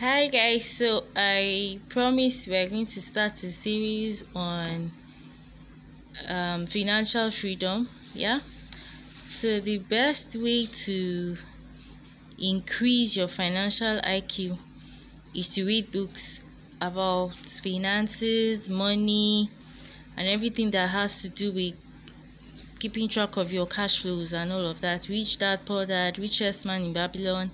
hi guys. So i promised we're going to start a series on um, financial freedom yeah? So the best way to increase your financial iq is to read books about finances money and everything that has to do with keeping track of your cash flows and all of that. Rich dad poor dad richest man in babylon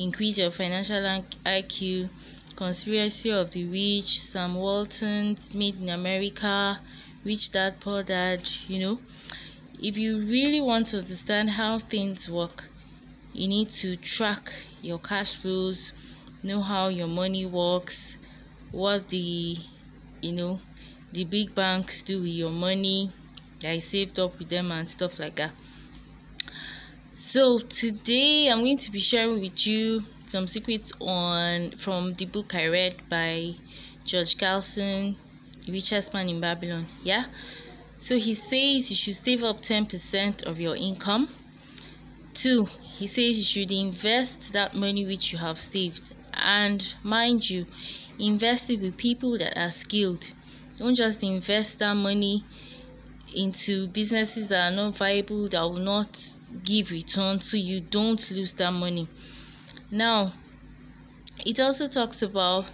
increase your financial IQ, conspiracy of the rich, Sam Walton, Made in America, Rich Dad Poor Dad, you know. If you really want to understand how things work, you need to track your cash flows, know how your money works, what the you know the big banks do with your money that you saved up with them and stuff like that so today i'm going to be sharing with you some secrets on from the book i read by george carlson richest man in babylon yeah? So he says you should save up 10% of your income. Two he says you should invest that money which you have saved. And mind you invest it with people that are skilled. Don't just invest that money into businesses that are not viable that will not give return so you don't lose that money. Now it also talks about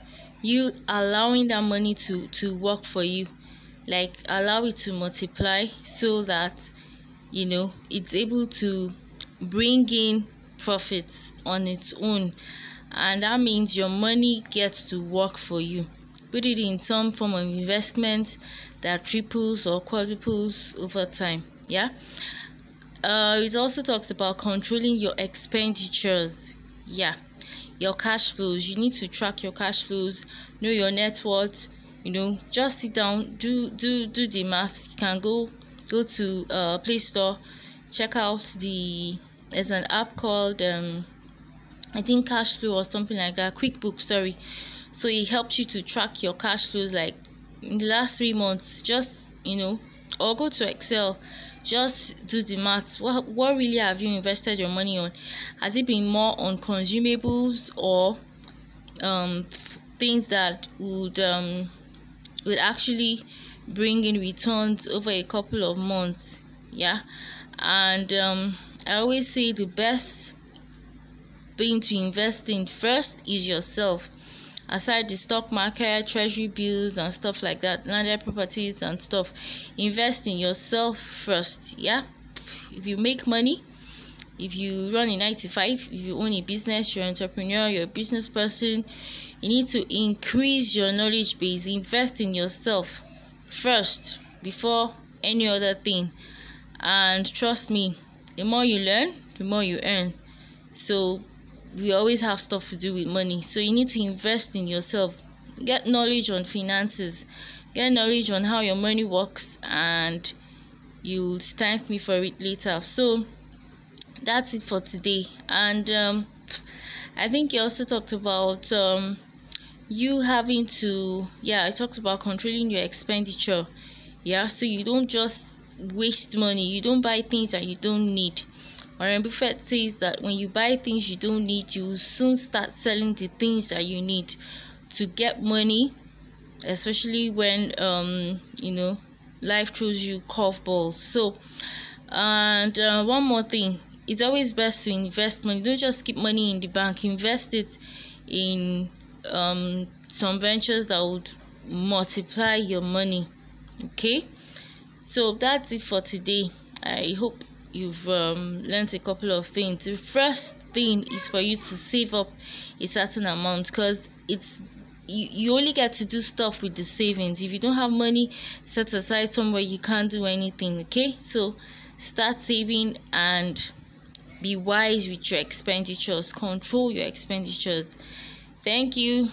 you allowing that money to to work for you. Like allow it to multiply so that you know it's able to bring in profits on its own. And that means your money gets to work for you. Put it in some form of investment that triples or quadruples over time yeah uh, it also talks about controlling your expenditures. Yeah. Your cash flows. You need to track your cash flows know your net worth you know just sit down do do do the math you can go go to uh play store check out the there's an app called um i think cash flow or something like that QuickBooks, sorry. So it helps you to track your cash flows like in the last three months just you know or go to excel just do the maths. What what really have you invested your money on? Has it been more on consumables or um things that would um would actually bring in returns over a couple of months? Yeah. And um i always say the best thing to invest in first is yourself aside the stock market treasury bills and stuff like that landed properties and stuff invest in yourself first yeah? If you make money if you run a 95 if you own a business you're an entrepreneur you're a business person you need to increase your knowledge base invest in yourself first before any other thing. And trust me the more you learn the more you earn. So we always have stuff to do with money. So you need to invest in yourself. Get knowledge on finances. Get knowledge on how your money works and you'll thank me for it later. So that's it for today. And um, i think you also talked about um, you having to yeah i talked about controlling your expenditure. Yeah so you don't just waste money. You don't buy things that you don't need Warren Buffett says that when you buy things you don't need, you will soon start selling the things that you need to get money, especially when um you know life throws you curveballs. So, and uh, one more thing, it's always best to invest money. Don't just keep money in the bank. Invest it in um some ventures that would multiply your money. Okay, so that's it for today. I hope you've um, learned a couple of things. The first thing is for you to save up a certain amount because it's you, you only get to do stuff with the savings. If you don't have money set aside somewhere, you can't do anything. Okay, so start saving and be wise with your expenditures. Control your expenditures. Thank you.